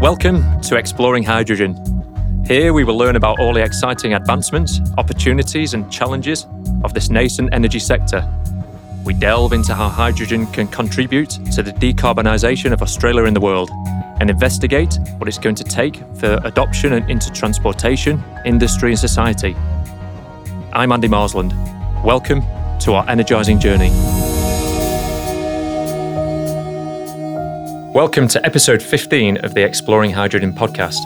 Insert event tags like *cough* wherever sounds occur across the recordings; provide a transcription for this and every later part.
Welcome to Exploring Hydrogen. Here we will learn about all the exciting advancements, opportunities, and challenges of this nascent energy sector. We delve into how hydrogen can contribute to the decarbonisation of Australia and the world and investigate what it's going to take for adoption and into transportation, industry, and society. I'm Andy Marsland. Welcome to our energising journey. Welcome to episode 15 of the Exploring Hydrogen podcast.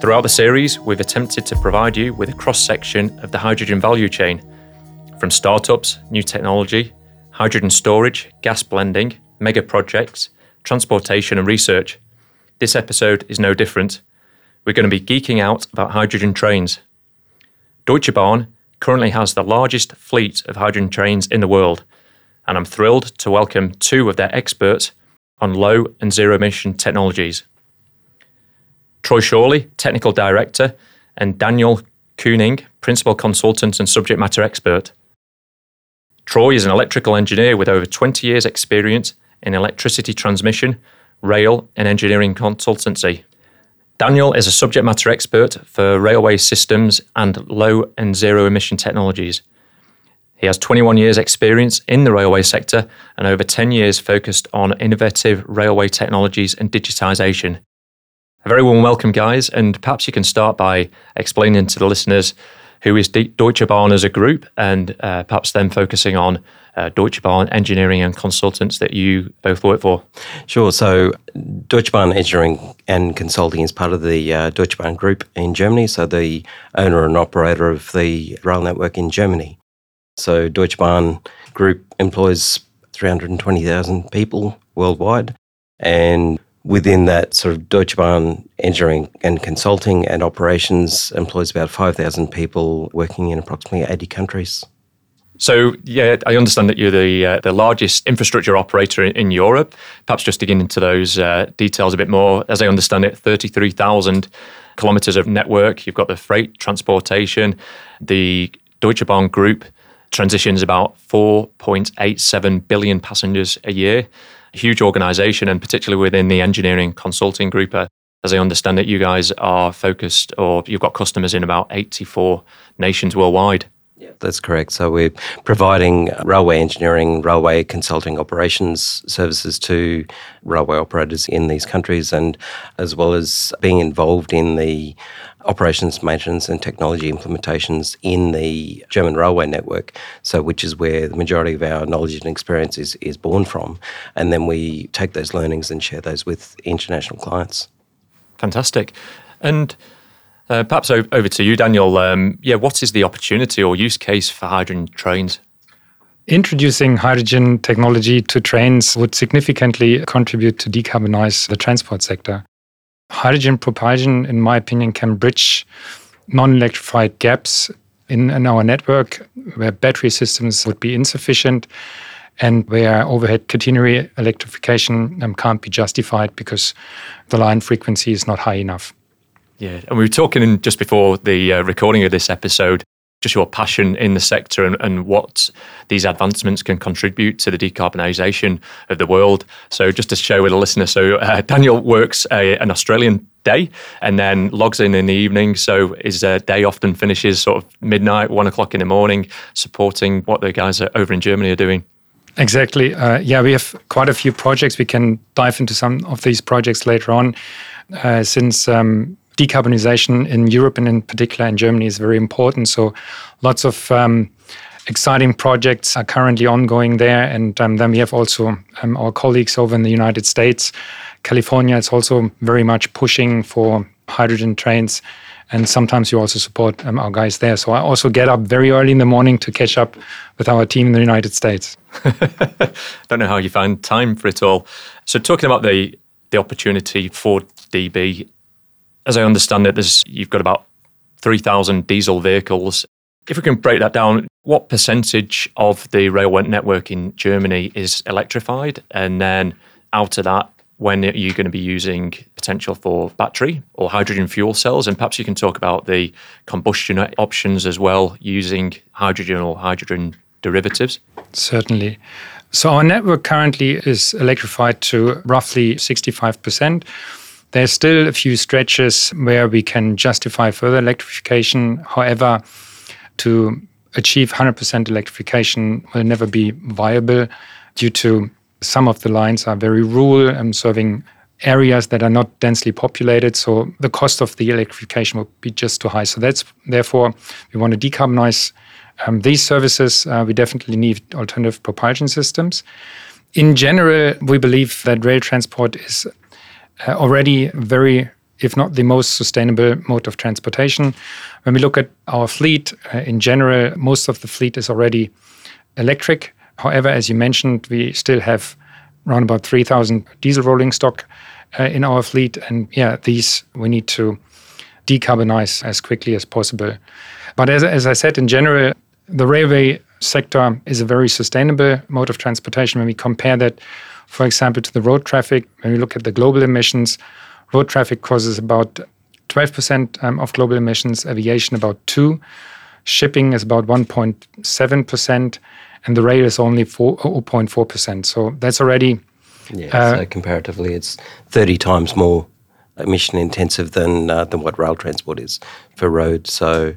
Throughout the series, we've attempted to provide you with a cross section of the hydrogen value chain from startups, new technology, hydrogen storage, gas blending, mega projects, transportation, and research. This episode is no different. We're going to be geeking out about hydrogen trains. Deutsche Bahn currently has the largest fleet of hydrogen trains in the world, and I'm thrilled to welcome two of their experts on low and zero emission technologies. Troy Shorley, Technical Director, and Daniel Koning, Principal Consultant and Subject Matter Expert. Troy is an electrical engineer with over 20 years' experience in electricity transmission, rail, and engineering consultancy. Daniel is a subject matter expert for railway systems and low and zero emission technologies. He has 21 years' experience in the railway sector and over 10 years focused on innovative railway technologies and digitisation. A very warm welcome, guys, and perhaps you can start by explaining to the listeners who is Deutsche Bahn as a group and uh, perhaps then focusing on uh, Deutsche Bahn engineering and consultants that you both work for. Sure. So, Deutsche Bahn Engineering and Consulting is part of the uh, Deutsche Bahn Group in Germany, so the owner and operator of the rail network in Germany. So Deutsche Bahn Group employs 320,000 people worldwide. And within that, sort of Deutsche Bahn engineering and consulting and operations employs about 5,000 people working in approximately 80 countries. So, yeah, I understand that you're the uh, the largest infrastructure operator in, in, Europe. Perhaps just digging into those uh, details a bit more. As I understand it, 33,000 kilometres of network. You've got the freight transportation, the Deutsche Bahn Group transitions about 4.87 billion passengers a year. A huge organization, and particularly within the engineering consulting group. Uh, as I understand it, you guys are focused or you've got customers in about 84 nations worldwide. Yeah, that's correct. So we're providing railway engineering, railway consulting operations services to railway operators in these countries, and as well as being involved in the operations, maintenance, and technology implementations in the German railway network. So, which is where the majority of our knowledge and experience is, is born from. And then we take those learnings and share those with international clients. Fantastic. And uh, perhaps over to you, Daniel. Um, yeah, what is the opportunity or use case for hydrogen trains? Introducing hydrogen technology to trains would significantly contribute to decarbonize the transport sector. Hydrogen propulsion, in my opinion, can bridge non electrified gaps in, in our network where battery systems would be insufficient and where overhead catenary electrification um, can't be justified because the line frequency is not high enough. Yeah, and we were talking just before the uh, recording of this episode just your passion in the sector and, and what these advancements can contribute to the decarbonisation of the world. So, just to share with the listener, so uh, Daniel works a, an Australian day and then logs in in the evening. So, his uh, day often finishes sort of midnight, one o'clock in the morning, supporting what the guys over in Germany are doing. Exactly. Uh, yeah, we have quite a few projects. We can dive into some of these projects later on. Uh, since um, decarbonization in Europe and in particular in Germany is very important. So lots of um, exciting projects are currently ongoing there. And um, then we have also um, our colleagues over in the United States. California is also very much pushing for hydrogen trains. And sometimes you also support um, our guys there. So I also get up very early in the morning to catch up with our team in the United States. *laughs* Don't know how you find time for it all. So talking about the the opportunity for DB as I understand it, there's you've got about 3,000 diesel vehicles. If we can break that down, what percentage of the railway network in Germany is electrified? And then out of that, when are you going to be using potential for battery or hydrogen fuel cells? And perhaps you can talk about the combustion options as well, using hydrogen or hydrogen derivatives. Certainly. So our network currently is electrified to roughly 65%. There's still a few stretches where we can justify further electrification. However, to achieve 100% electrification will never be viable due to some of the lines are very rural and serving areas that are not densely populated. So the cost of the electrification will be just too high. So that's therefore we want to decarbonize um, these services. Uh, we definitely need alternative propulsion systems. In general, we believe that rail transport is already very if not the most sustainable mode of transportation. When we look at our fleet uh, in general, most of the fleet is already electric. However, as you mentioned, we still have around about 3,000 diesel rolling stock uh, in our fleet. And yeah, these we need to decarbonize as quickly as possible. But as, as I said, in general, the railway sector is a very sustainable mode of transportation. When we compare that, for example, to the road traffic, when we look at the global emissions, road traffic causes about 12% um, of global emissions, aviation about 2 shipping is about 1.7%, and the rail is only 4, 0.4%. So that's already. Yeah, uh, so comparatively, it's 30 times more emission intensive than uh, than what rail transport is for road. So,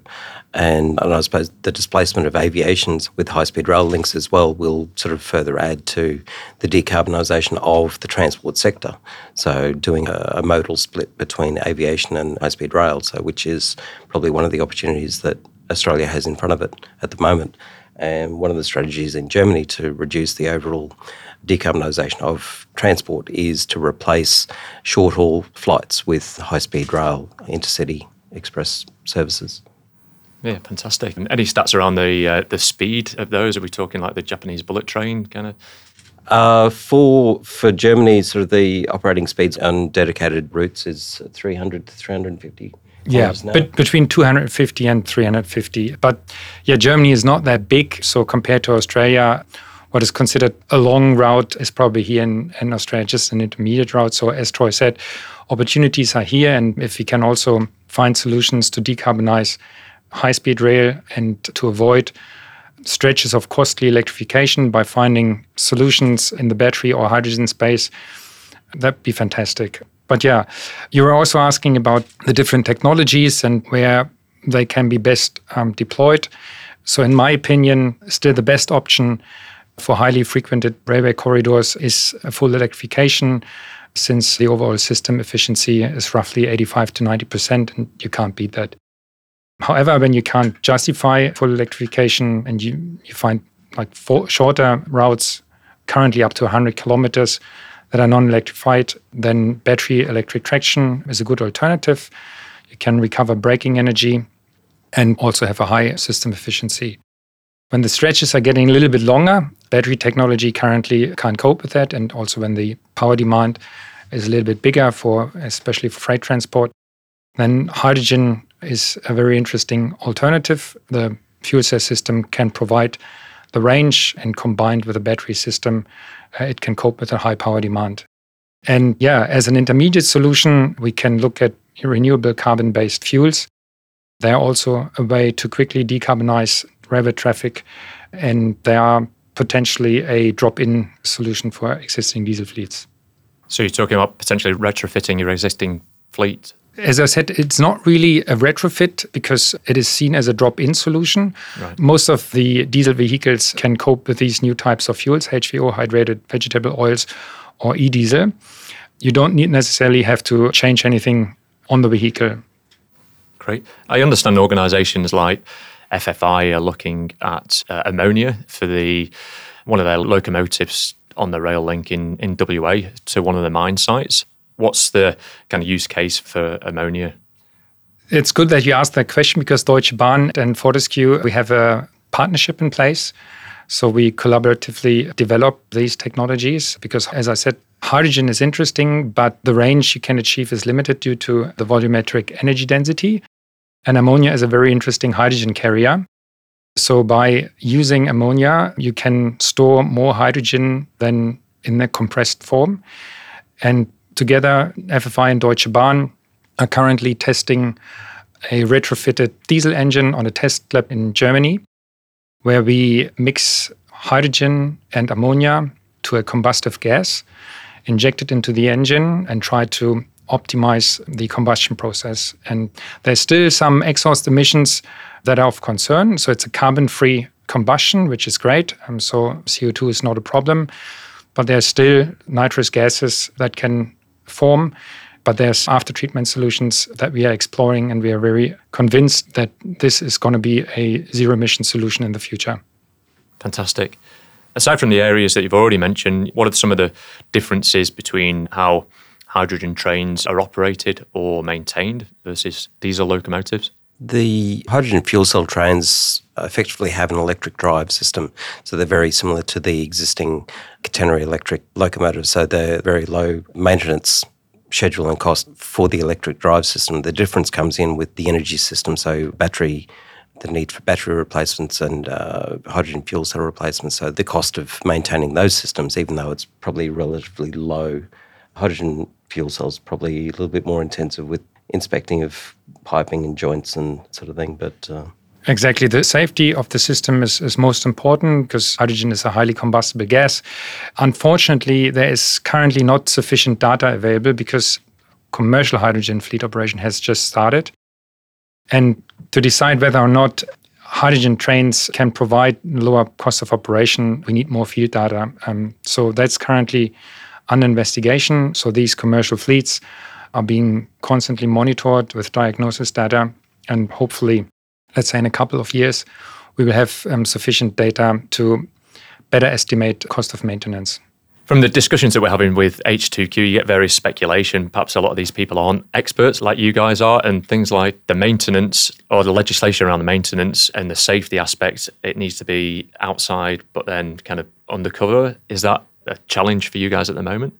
and, and I suppose the displacement of aviations with high speed rail links as well will sort of further add to the decarbonisation of the transport sector. So, doing a, a modal split between aviation and high speed rail, so which is probably one of the opportunities that Australia has in front of it at the moment. And one of the strategies in Germany to reduce the overall decarbonisation of transport is to replace short haul flights with high speed rail intercity express services. Yeah, fantastic. And any stats around the uh, the speed of those? Are we talking like the Japanese bullet train kind of? Uh, for for Germany, sort of the operating speeds on dedicated routes is 300 to 350 yeah, but between 250 and 350. But yeah, Germany is not that big. So compared to Australia, what is considered a long route is probably here in, in Australia just an intermediate route. So as Troy said, opportunities are here. And if we can also find solutions to decarbonize high speed rail and to avoid stretches of costly electrification by finding solutions in the battery or hydrogen space, that'd be fantastic. But yeah, you were also asking about the different technologies and where they can be best um, deployed. So, in my opinion, still the best option for highly frequented railway corridors is full electrification, since the overall system efficiency is roughly 85 to 90%, and you can't beat that. However, when you can't justify full electrification and you, you find like shorter routes, currently up to 100 kilometers, that are non-electrified, then battery electric traction is a good alternative. You can recover braking energy and also have a high system efficiency. When the stretches are getting a little bit longer, battery technology currently can't cope with that. And also when the power demand is a little bit bigger for especially for freight transport, then hydrogen is a very interesting alternative. The fuel cell system can provide the range and combined with a battery system uh, it can cope with a high power demand. And yeah, as an intermediate solution, we can look at renewable carbon based fuels. They are also a way to quickly decarbonize railway traffic, and they are potentially a drop in solution for existing diesel fleets. So you're talking about potentially retrofitting your existing fleet as I said, it's not really a retrofit because it is seen as a drop in solution. Right. Most of the diesel vehicles can cope with these new types of fuels, HVO, hydrated vegetable oils, or e diesel. You don't need necessarily have to change anything on the vehicle. Great. I understand organizations like FFI are looking at uh, ammonia for the one of their locomotives on the rail link in, in WA to one of the mine sites what's the kind of use case for ammonia? It's good that you asked that question because Deutsche Bahn and Fortescue, we have a partnership in place. So we collaboratively develop these technologies because, as I said, hydrogen is interesting, but the range you can achieve is limited due to the volumetric energy density. And ammonia is a very interesting hydrogen carrier. So by using ammonia, you can store more hydrogen than in the compressed form. And together, FFI and Deutsche Bahn are currently testing a retrofitted diesel engine on a test lab in Germany, where we mix hydrogen and ammonia to a combustive gas, inject it into the engine, and try to optimize the combustion process. And there's still some exhaust emissions that are of concern. So it's a carbon free combustion, which is great. Um, so CO2 is not a problem. But there's still nitrous gases that can form. But there's after treatment solutions that we are exploring, and we are very convinced that this is going to be a zero emission solution in the future. Fantastic. Aside from the areas that you've already mentioned, what are some of the differences between how hydrogen trains are operated or maintained versus diesel locomotives? The hydrogen fuel cell trains effectively have an electric drive system, so they're very similar to the existing catenary electric locomotives. So they're very low maintenance schedule and cost for the electric drive system. The difference comes in with the energy system, so battery the need for battery replacements and uh, hydrogen fuel cell replacements. So the cost of maintaining those systems, even though it's probably relatively low, hydrogen fuel cells probably a little bit more intensive with inspecting of piping and joints and sort of thing. But uh, Exactly. The safety of the system is, is most important because hydrogen is a highly combustible gas. Unfortunately, there is currently not sufficient data available because commercial hydrogen fleet operation has just started. And to decide whether or not hydrogen trains can provide lower cost of operation, we need more field data. Um, so that's currently under investigation. So these commercial fleets are being constantly monitored with diagnosis data, and hopefully, let's say in a couple of years, we will have um, sufficient data to better estimate cost of maintenance. From the discussions that we're having with H2Q, you get various speculation. Perhaps a lot of these people aren't experts like you guys are, and things like the maintenance or the legislation around the maintenance and the safety aspects, it needs to be outside, but then kind of undercover. Is that a challenge for you guys at the moment?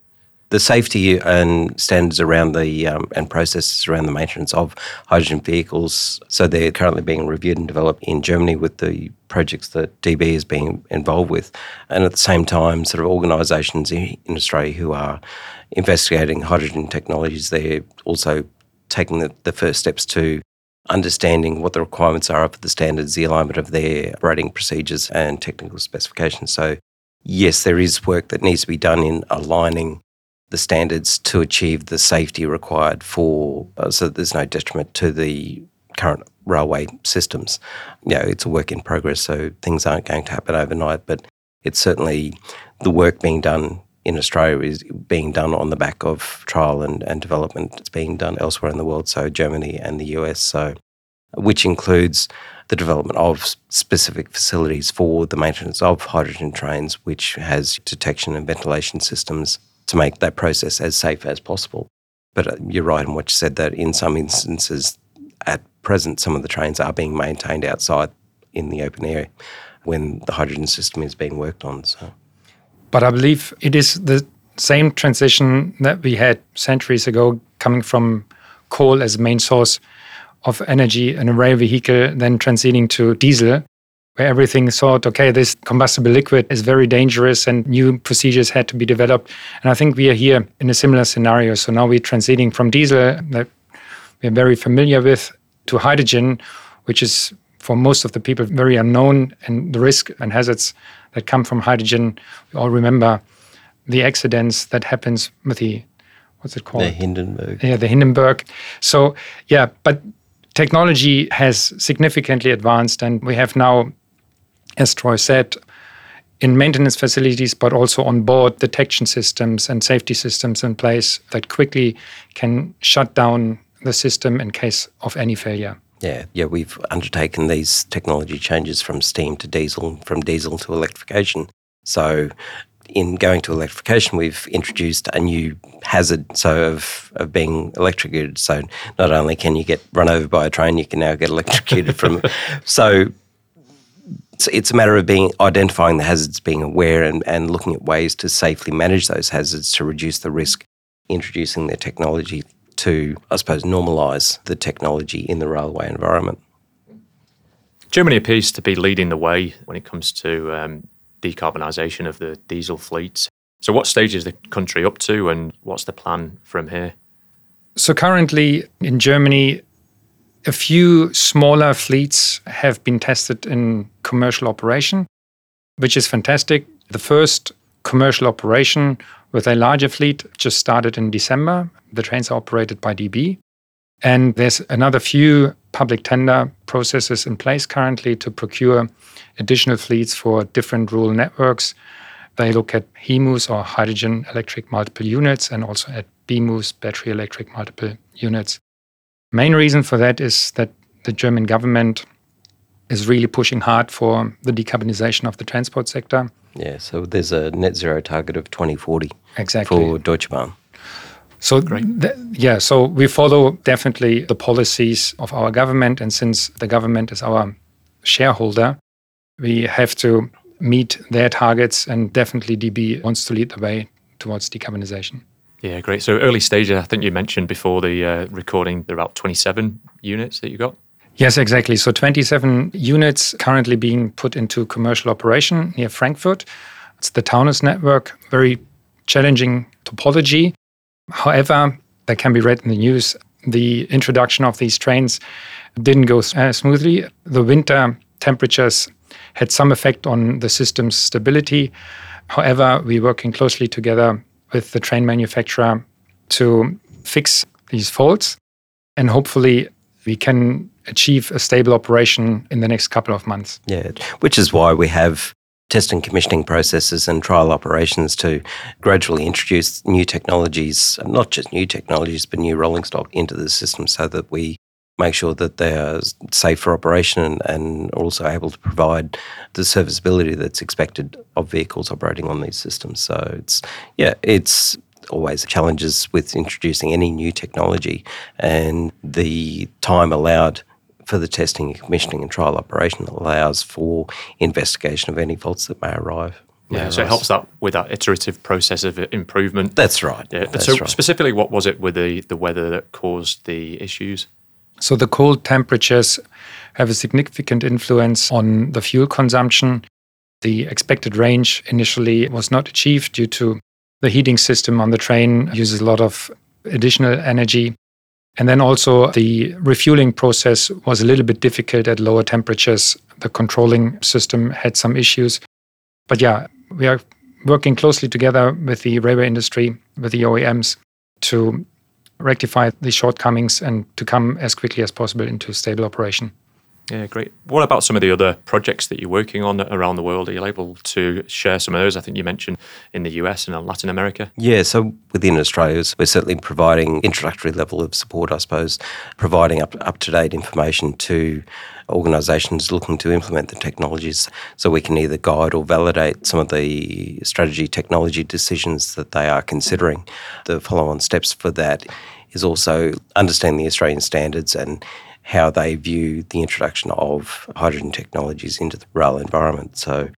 the safety and standards around the um, and processes around the maintenance of hydrogen vehicles. So they're currently being reviewed and developed in Germany with the projects that DB is being involved with, and at the same time, sort of organisations in, Australia who are investigating hydrogen technologies. They're also taking the, the first steps to understanding what the requirements are for the standards, the alignment of their operating procedures and technical specifications. So, yes, there is work that needs to be done in aligning the standards to achieve the safety required for uh, so there's no detriment to the current railway systems. You know, it's a work in progress, so things aren't going to happen overnight, but it's certainly the work being done in Australia is being done on the back of trial and, and development. It's being done elsewhere in the world, so Germany and the US, so which includes the development of specific facilities for the maintenance of hydrogen trains, which has detection and ventilation systems to make that process as safe as possible. But uh, you're right in what you said that in some instances, at present, some of the trains are being maintained outside in the open air when the hydrogen system is being worked on. So. But I believe it is the same transition that we had centuries ago, coming from coal as main source of energy in a rail vehicle, then transiting to diesel where everything thought, okay, this combustible liquid is very dangerous and new procedures had to be developed. And I think we are here in a similar scenario. So now we're transiting from diesel that we're very familiar with to hydrogen, which is for most of the people very unknown and the risk and hazards that come from hydrogen. We all remember the accidents that happens with the what's it called? The Hindenburg. Yeah, the Hindenburg. So yeah, but technology has significantly advanced and we have now as Troy said, in maintenance facilities, but also on board detection systems and safety systems in place that quickly can shut down the system in case of any failure. Yeah, yeah, we've undertaken these technology changes from steam to diesel, from diesel to electrification. So, in going to electrification, we've introduced a new hazard so of, of being electrocuted. So, not only can you get run over by a train, you can now get electrocuted from. *laughs* So, it's, it's a matter of being identifying the hazards, being aware, and, and looking at ways to safely manage those hazards to reduce the risk, introducing the technology to, I suppose, normalise the technology in the railway environment. Germany appears to be leading the way when it comes to um, decarbonisation of the diesel fleets. So, what stage is the country up to, and what's the plan from here? So, currently in Germany, a few smaller fleets have been tested in commercial operation. which is fantastic. The first commercial operation with a larger fleet just started in December. The trains are operated by DB. And there's another few public tender processes in place currently to procure additional fleets for different rural networks. They look at HEMUs or hydrogen electric multiple units and also at BMUs, battery electric multiple units. Main reason for that is that the German government is really pushing hard for the decarbonization of the transport sector. Yeah, so there's a net zero target of 2040 exactly. for Deutsche Bahn. So, th- yeah, so we follow definitely the policies of our government. And since the government is our shareholder, we have to meet their targets. And definitely DB wants to lead the way towards decarbonization. Yeah, great. So, early stages, I think you mentioned before the uh, recording, there are about 27 units that you got. Yes, exactly. So 27 units currently being put into commercial operation near Frankfurt. It's the Taunus network, very challenging topology. However, that can be read in the news. The introduction of these trains didn't go uh, smoothly. The winter temperatures had some effect on the system's stability. However, we're working closely together with the train manufacturer to fix these faults. And hopefully, we can achieve a stable operation in the next couple of months. Yeah, which is why we have test and commissioning processes and trial operations to gradually introduce new technologies, not just new technologies, but new rolling stock into the system so that we make sure that they are safe for operation and, and also able to provide the serviceability that's expected of vehicles operating on these systems. So it's, yeah, it's always challenges with introducing any new technology and the time allowed for the testing commissioning and trial operation allows for investigation of any faults that may arrive. Yeah, so it helps that with that iterative process of improvement. That's right. Yeah. That's so right. specifically, what was it with the, the weather that caused the issues? So the cold temperatures have a significant influence on the fuel consumption. The expected range initially was not achieved due to the heating system on the train uses a lot of additional energy. And then also the refueling process was a little bit difficult at lower temperatures. The controlling system had some issues. But yeah, we are working closely together with the railway industry, with the OEMs to rectify the shortcomings and to come as quickly as possible into stable operation. Yeah, great. What about some of the other projects that you're working on around the world? Are you able to share some of those? I think you mentioned in the US and Latin America. Yeah, so within Australia, we're certainly providing introductory level of support, I suppose, providing up up to date information to organisations looking to implement the technologies so we can either guide or validate some of the strategy technology decisions that they are considering. The follow on steps for that is also understand the Australian standards and how they view the introduction of hydrogen technologies into the rail environment. So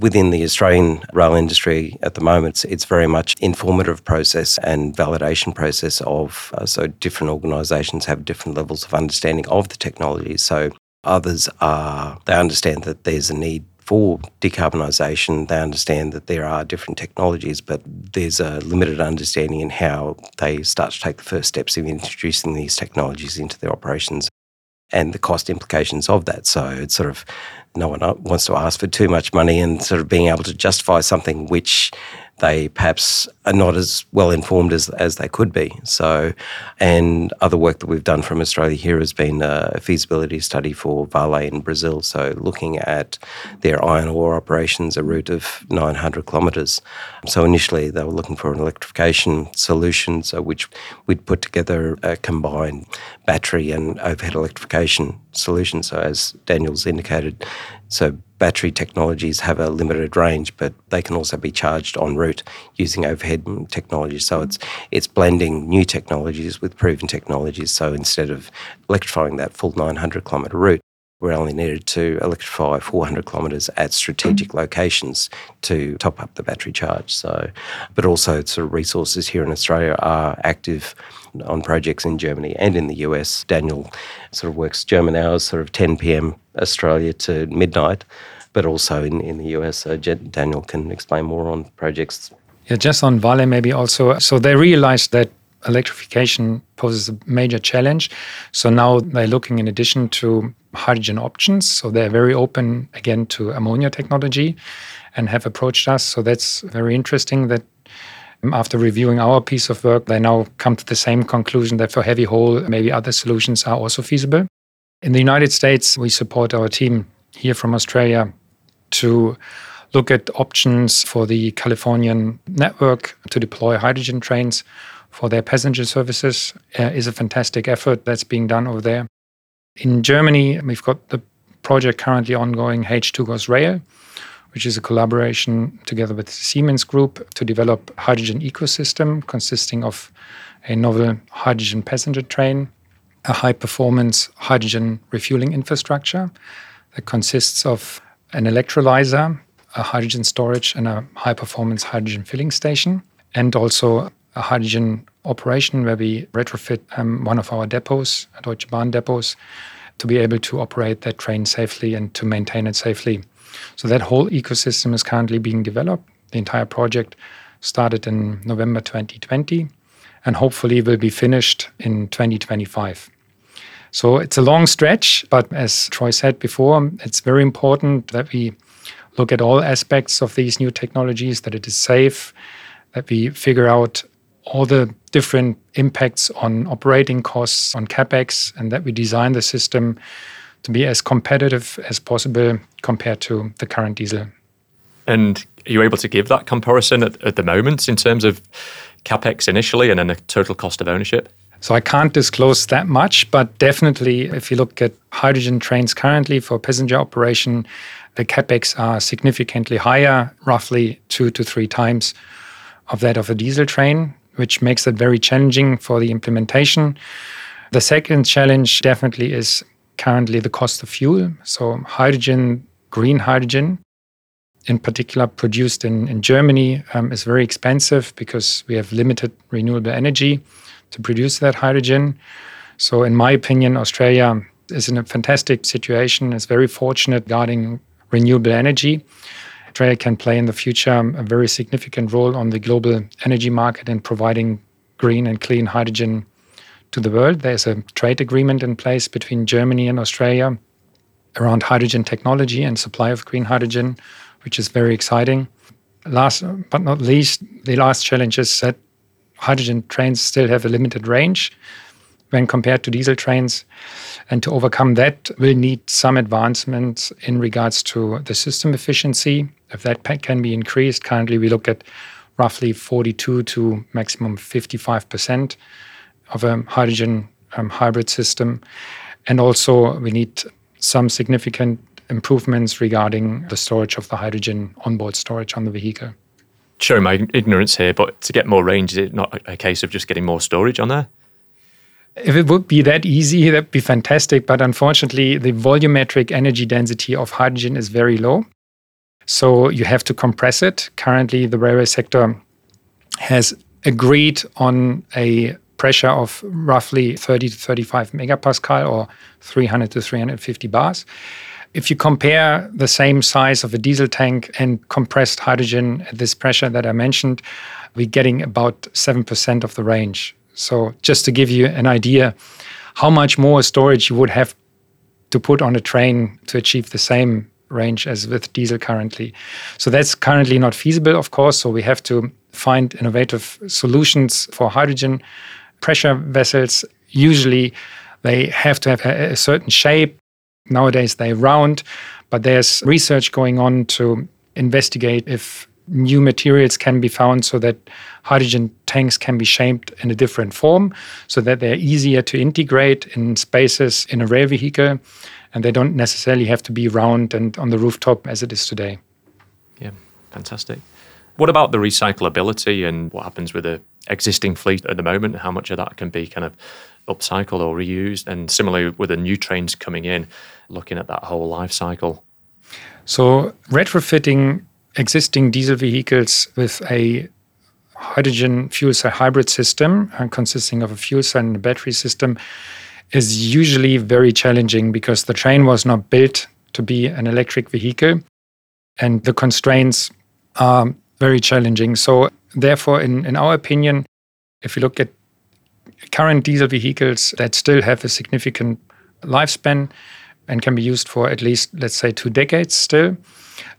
within the Australian rail industry at the moment, it's, very much informative process and validation process of uh, so different organisations have different levels of understanding of the technology. So others are they understand that there's a need for decarbonisation. They understand that there are different technologies, but there's a limited understanding in how they start to take the first steps of introducing these technologies into their operations and the cost implications of that. So it's sort of no one wants to ask for too much money and sort of being able to justify something which they perhaps are not as well informed as, as they could be. So, and other work that we've done from Australia here has been a feasibility study for Vale in Brazil. So, looking at their iron ore operations, a route of 900 kilometres. So, initially they were looking for an electrification solution, so which we'd put together a combined battery and overhead electrification solution. So, as Daniel's indicated, so battery technologies have a limited range, but they can also be charged en route using overhead technology. So it's it's blending new technologies with proven technologies. So instead of electrifying that full 900 kilometre route, we only needed to electrify 400 kilometres at strategic mm-hmm. locations to top up the battery charge. So, but also sort of resources here in Australia are active on projects in Germany and in the US. Daniel sort of works German hours, sort of 10 p.m. Australia to midnight, but also in, in the US. So Daniel can explain more on projects. Yeah, just on Vale maybe also. So they realized that electrification poses a major challenge. So now they're looking, in addition to hydrogen options. So they're very open again to ammonia technology and have approached us. So that's very interesting that after reviewing our piece of work, they now come to the same conclusion that for heavy haul, maybe other solutions are also feasible. In the United States, we support our team here from Australia to look at options for the Californian network to deploy hydrogen trains for their passenger services uh, is a fantastic effort that's being done over there. In Germany, we've got the project currently ongoing H2 Goes Rail, which is a collaboration together with Siemens Group to develop hydrogen ecosystem consisting of a novel hydrogen passenger train, a high performance hydrogen refueling infrastructure that consists of an electrolyzer, a hydrogen storage, and a high performance hydrogen filling station, and also a hydrogen operation where we retrofit um, one of our depots, Deutsche Bahn depots, to be able to operate that train safely and to maintain it safely. So that whole ecosystem is currently being developed. The entire project started in November 2020 and hopefully will be finished in 2025. So it's a long stretch, but as Troy said before, it's very important that we look at all aspects of these new technologies, that it is safe, that we figure out all the different impacts on operating costs, on capex, and that we design the system to be as competitive as possible compared to the current diesel. And are you able to give that comparison at, at the moment in terms of capex initially and then the total cost of ownership? So I can't disclose that much, but definitely if you look at hydrogen trains currently for passenger operation, the capex are significantly higher, roughly two to three times of that of a diesel train which makes it very challenging for the implementation. The second challenge definitely is currently the cost of fuel. So, hydrogen, green hydrogen, in particular produced in, in Germany, um, is very expensive because we have limited renewable energy to produce that hydrogen. So, in my opinion, Australia is in a fantastic situation, is very fortunate regarding renewable energy. Australia can play in the future a very significant role on the global energy market in providing green and clean hydrogen to the world. There's a trade agreement in place between Germany and Australia around hydrogen technology and supply of green hydrogen, which is very exciting. Last but not least, the last challenge is that hydrogen trains still have a limited range when compared to diesel trains. And to overcome that, we'll need some advancements in regards to the system efficiency. If that can be increased, currently we look at roughly 42 to maximum 55% of a hydrogen um, hybrid system. And also, we need some significant improvements regarding the storage of the hydrogen onboard storage on the vehicle. Showing my ignorance here, but to get more range, is it not a case of just getting more storage on there? If it would be that easy, that'd be fantastic. But unfortunately, the volumetric energy density of hydrogen is very low. So you have to compress it. Currently, the railway sector has agreed on a pressure of roughly 30 to 35 megapascal or 300 to 350 bars. If you compare the same size of a diesel tank and compressed hydrogen at this pressure that I mentioned, we're getting about 7% of the range. So, just to give you an idea, how much more storage you would have to put on a train to achieve the same range as with diesel currently. So, that's currently not feasible, of course. So, we have to find innovative solutions for hydrogen pressure vessels. Usually, they have to have a, a certain shape. Nowadays, they're round, but there's research going on to investigate if new materials can be found so that hydrogen tanks can be shaped in a different form so that they're easier to integrate in spaces in a rail vehicle and they don't necessarily have to be round and on the rooftop as it is today. Yeah, fantastic. What about the recyclability and what happens with the existing fleet at the moment? How much of that can be kind of upcycled or reused? And similarly with the new trains coming in, looking at that whole life cycle. So retrofitting existing diesel vehicles with a hydrogen fuel cell hybrid system uh, consisting of a fuel cell and a battery system is usually very challenging because the train was not built to be an electric vehicle and the constraints are very challenging. So, therefore, in, in our opinion, if you look at current diesel vehicles that still have a significant lifespan, and can be used for at least, let's say, two decades still.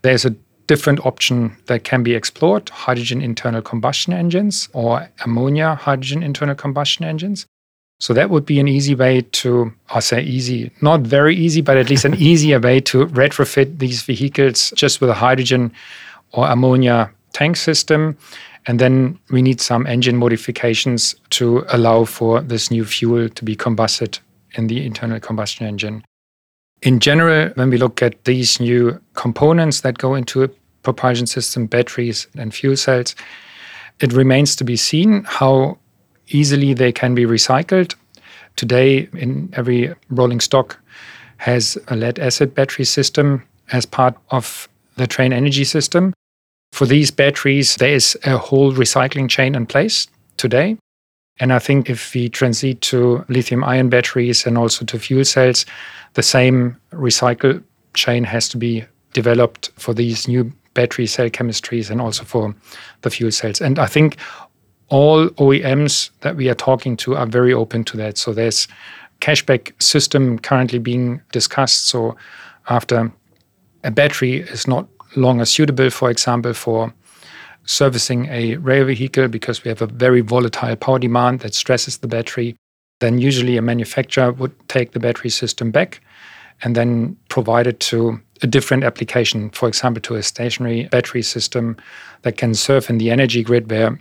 There's a different option that can be explored hydrogen internal combustion engines or ammonia hydrogen internal combustion engines. So that would be an easy way to, I say easy, not very easy, but at least an *laughs* easier way to retrofit these vehicles just with a hydrogen or ammonia tank system. And then we need some engine modifications to allow for this new fuel to be combusted in the internal combustion engine. In general, when we look at these new components that go into a propulsion system, batteries and fuel cells, it remains to be seen how easily they can be recycled. Today, in every rolling stock has a lead acid battery system as part of the train energy system. For these batteries, there is a whole recycling chain in place today. And I think if we transit to lithium ion batteries and also to fuel cells, the same recycle chain has to be developed for these new battery cell chemistries and also for the fuel cells. And I think all OEMs that we are talking to are very open to that. So there's cashback system currently being discussed. So after a battery is not longer suitable, for example, for servicing a rail vehicle because we have a very volatile power demand that stresses the battery, then usually a manufacturer would take the battery system back and then provide it to a different application, for example, to a stationary battery system that can serve in the energy grid where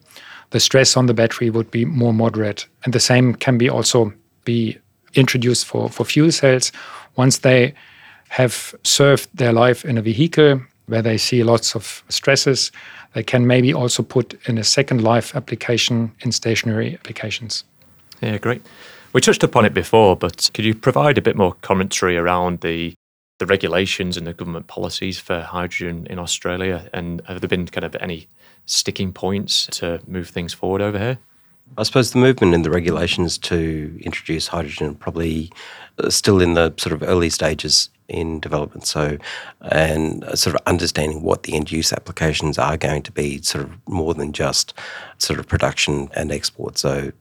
the stress on the battery would be more moderate. And the same can be also be introduced for, for fuel cells. Once they have served their life in a vehicle where they see lots of stresses, they can maybe also put in a second life application in stationary applications. Yeah, great. We touched upon it before, but could you provide a bit more commentary around the the regulations and the government policies for hydrogen in Australia? And have there been kind of any sticking points to move things forward over here? I suppose the movement in the regulations to introduce hydrogen probably uh, still in the sort of early stages in development. So, and sort of understanding what the end use applications are going to be, sort of more than just sort of production and export. So,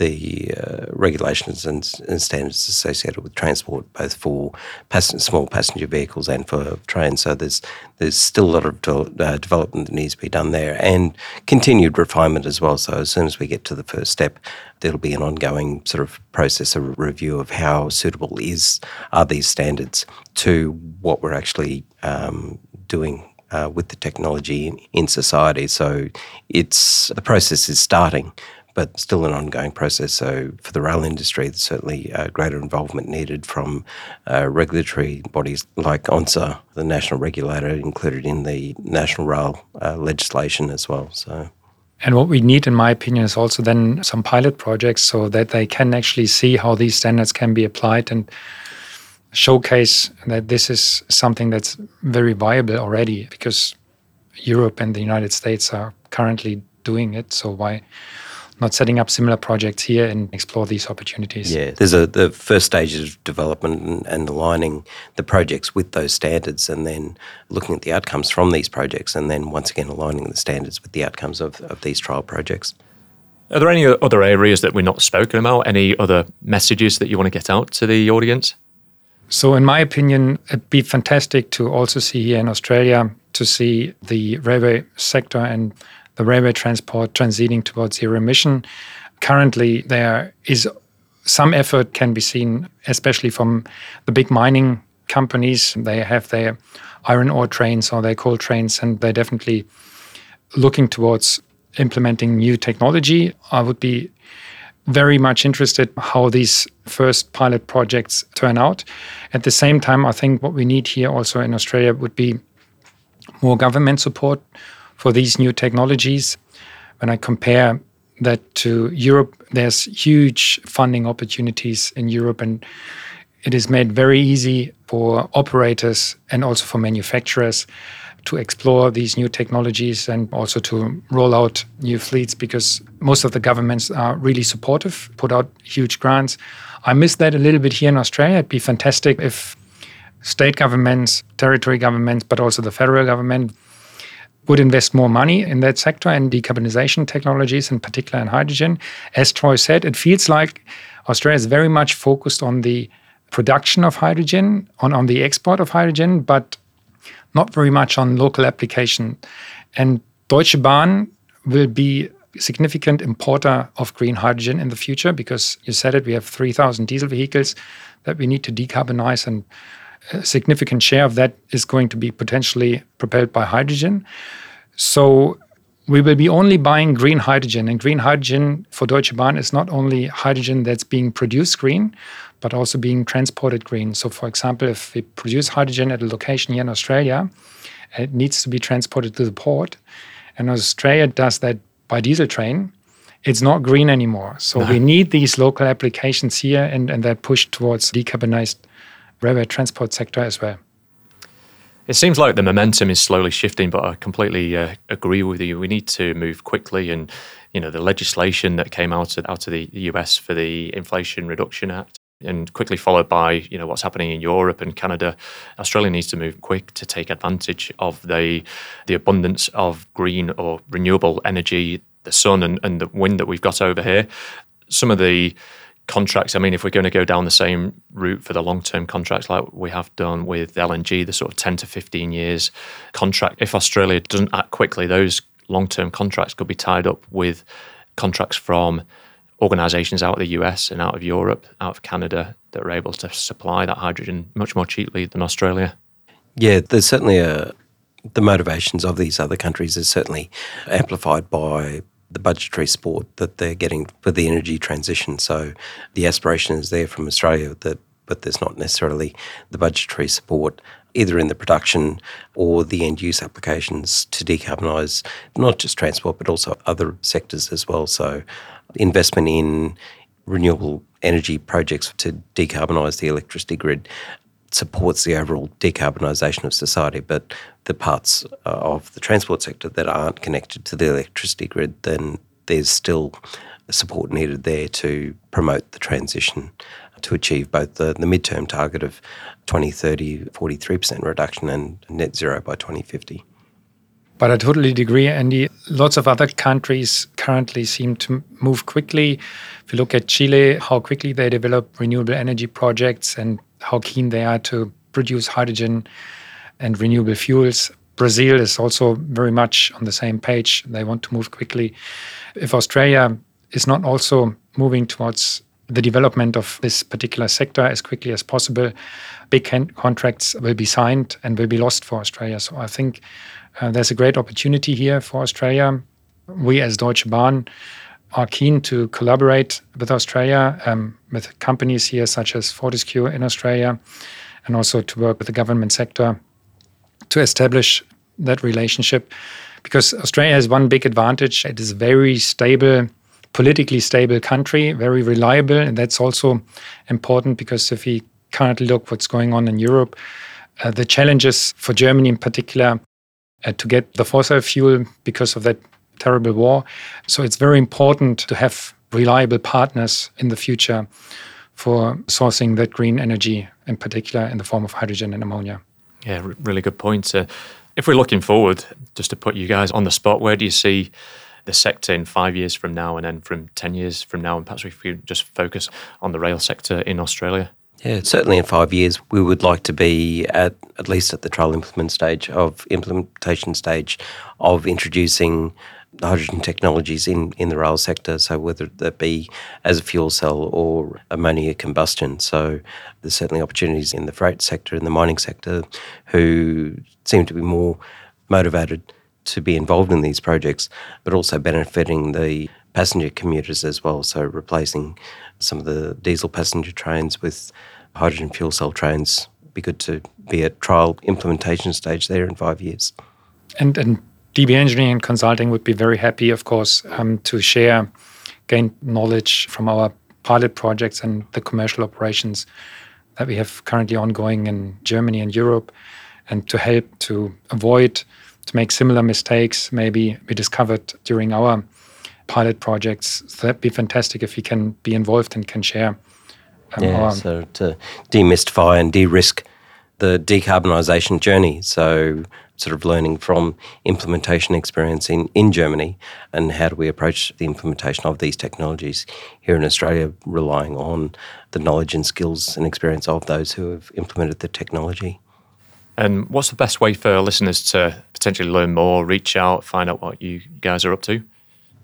the uh, regulations and, and, standards associated with transport, both for small passenger vehicles and for trains. So there's there's still a lot of de- uh, development that needs to be done there, and continued refinement as well. So as soon as we get to the first step, there'll be an ongoing sort of process of review of how suitable is are these standards to what we're actually um, doing uh, with the technology in, in, society. So it's the process is starting, but still an ongoing process. So for the rail industry, there's certainly uh, greater involvement needed from uh, regulatory bodies like ONRSR, the national regulator, included in the national rail uh, legislation as well. So. And what we need, in my opinion, is also then some pilot projects so that they can actually see how these standards can be applied and showcase that this is something that's very viable already because Europe and the United States are currently doing it. So why not setting up similar projects here and explore these opportunities. Yeah, there's a the first stage of development and, and, aligning the projects with those standards, and then looking at the outcomes from these projects, and then once again aligning the standards with the outcomes of, of these trial projects. Are there any other areas that we're not spoken about? Any other messages that you want to get out to the audience? So, in my opinion, it'd be fantastic to also see here in Australia to see the railway sector and the railway transport transiting towards zero emission. Currently, there is some effort can be seen, especially from the big mining companies. They have their iron ore trains or their coal trains, and they're definitely looking towards implementing new technology. I would be very much interested how these first pilot projects turn out. At the same time, I think what we need here also in Australia would be more government support for these new technologies. When I compare that to Europe, there's huge funding opportunities in Europe, and it is made very easy for operators and also for manufacturers to explore these new technologies and also to roll out new fleets because most of the governments are really supportive, put out huge grants. I miss that a little bit here in Australia. It'd be fantastic if state governments, territory governments, but also the federal government would invest more money in that sector and decarbonization technologies, in particular in hydrogen. As Troy said, it feels like Australia is very much focused on the production of hydrogen, on, on the export of hydrogen, but not very much on local application. And Deutsche Bahn will be significant importer of green hydrogen in the future because you said it, we have 3,000 diesel vehicles that we need to decarbonize, and a significant share of that is going to be potentially propelled by hydrogen. So we will be only buying green hydrogen. And green hydrogen for Deutsche Bahn is not only hydrogen that's being produced green, but also being transported green. So, for example, if we produce hydrogen at a location here in Australia, it needs to be transported to the port. And Australia does that by diesel train. It's not green anymore. So, no. we need these local applications here and, and that push towards decarbonized railway transport sector as well. It seems like the momentum is slowly shifting, but I completely uh, agree with you. We need to move quickly, and you know the legislation that came out of, out of the US for the Inflation Reduction Act, and quickly followed by you know what's happening in Europe and Canada. Australia needs to move quick to take advantage of the the abundance of green or renewable energy, the sun and, and the wind that we've got over here. Some of the contracts. I mean, if we're going to go down the same route for the long term contracts like we have done with LNG, the sort of 10 to 15 years contract, if Australia doesn't act quickly, those long term contracts could be tied up with contracts from organizations out of the US and out of Europe, out of Canada that are able to supply that hydrogen much more cheaply than Australia. Yeah, there's certainly a the motivations of these other countries is certainly amplified by the budgetary support that they're getting for the energy transition. So the aspiration is there from Australia that but there's not necessarily the budgetary support either in the production or the end use applications to decarbonise not just transport but also other sectors as well. So investment in renewable energy projects to decarbonise the electricity grid supports the overall decarbonisation of society, but the parts uh, of the transport sector that aren't connected to the electricity grid, then there's still support needed there to promote the transition to achieve both the, the midterm target of 2030 43% reduction and net zero by 2050. But I totally agree, Andy. Lots of other countries currently seem to move quickly. If you look at Chile, how quickly they develop renewable energy projects and how keen they are to produce hydrogen and renewable fuels. Brazil is also very much on the same page. They want to move quickly. If Australia is not also moving towards the development of this particular sector as quickly as possible, big contracts will be signed and will be lost for Australia. So I think uh, there's a great opportunity here for Australia. We, as Deutsche Bahn, are keen to collaborate with Australia, um, with companies here such as Fortescue in Australia, and also to work with the government sector to establish that relationship. Because Australia has one big advantage it is a very stable, politically stable country, very reliable. And that's also important because if we currently look what's going on in Europe, uh, the challenges for Germany in particular uh, to get the fossil fuel because of that terrible war. So it's very important to have reliable partners in the future for sourcing that green energy, in particular in the form of hydrogen and ammonia. Yeah, really good point. Uh, if we're looking forward, just to put you guys on the spot, where do you see the sector in five years from now and then from 10 years from now? And perhaps if we just focus on the rail sector in Australia? Yeah, certainly in five years, we would like to be at at least at the trial implement stage of implementation stage of introducing hydrogen technologies in, in the rail sector. So whether that be as a fuel cell or ammonia combustion. So there's certainly opportunities in the freight sector, in the mining sector, who seem to be more motivated to be involved in these projects, but also benefiting the passenger commuters as well. So replacing some of the diesel passenger trains with hydrogen fuel cell trains. Be good to be at trial implementation stage there in five years. And and DB Engineering and Consulting would be very happy, of course, um, to share, gain knowledge from our pilot projects and the commercial operations that we have currently ongoing in Germany and Europe, and to help to avoid to make similar mistakes maybe we discovered during our pilot projects. So that'd be fantastic if we can be involved and can share. Um, yeah, our, so to demystify and de-risk the decarbonisation journey. So sort of learning from implementation experience in, in Germany and how do we approach the implementation of these technologies here in Australia, relying on the knowledge and skills and experience of those who have implemented the technology. And what's the best way for listeners to potentially learn more, reach out, find out what you guys are up to?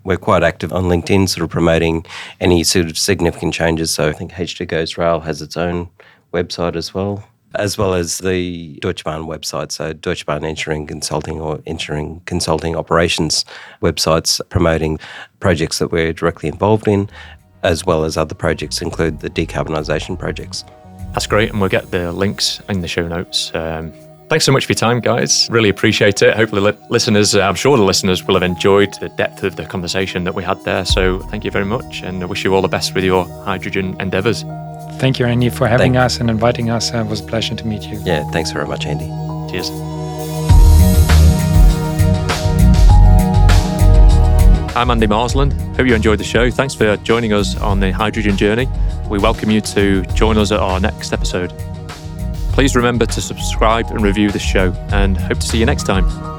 We're quite active on LinkedIn, sort of promoting any sort of significant changes. So I think H2 Goes Rail has its own website as well as well as the Deutsche Bahn website, so Deutsche Bahn Engineering Consulting or Engineering Consulting Operations websites promoting projects that we're directly involved in, as well as other projects include the decarbonisation projects. That's great, and we'll get the links in the show notes. Um, thanks so much for your time, guys. Really appreciate it. Hopefully, li- listeners, uh, I'm sure the listeners will have enjoyed the depth of the conversation that we had there. So, thank you very much, and I wish you all the best with your hydrogen endeavours. Thank you, Andy, for having Thank us and inviting us. It was a pleasure to meet you. Yeah, thanks very much, Andy. Cheers. I'm Andy Marsland. Hope you enjoyed the show. Thanks for joining us on the hydrogen journey. We welcome you to join us at our next episode. Please remember to subscribe and review the show and hope to see you next time.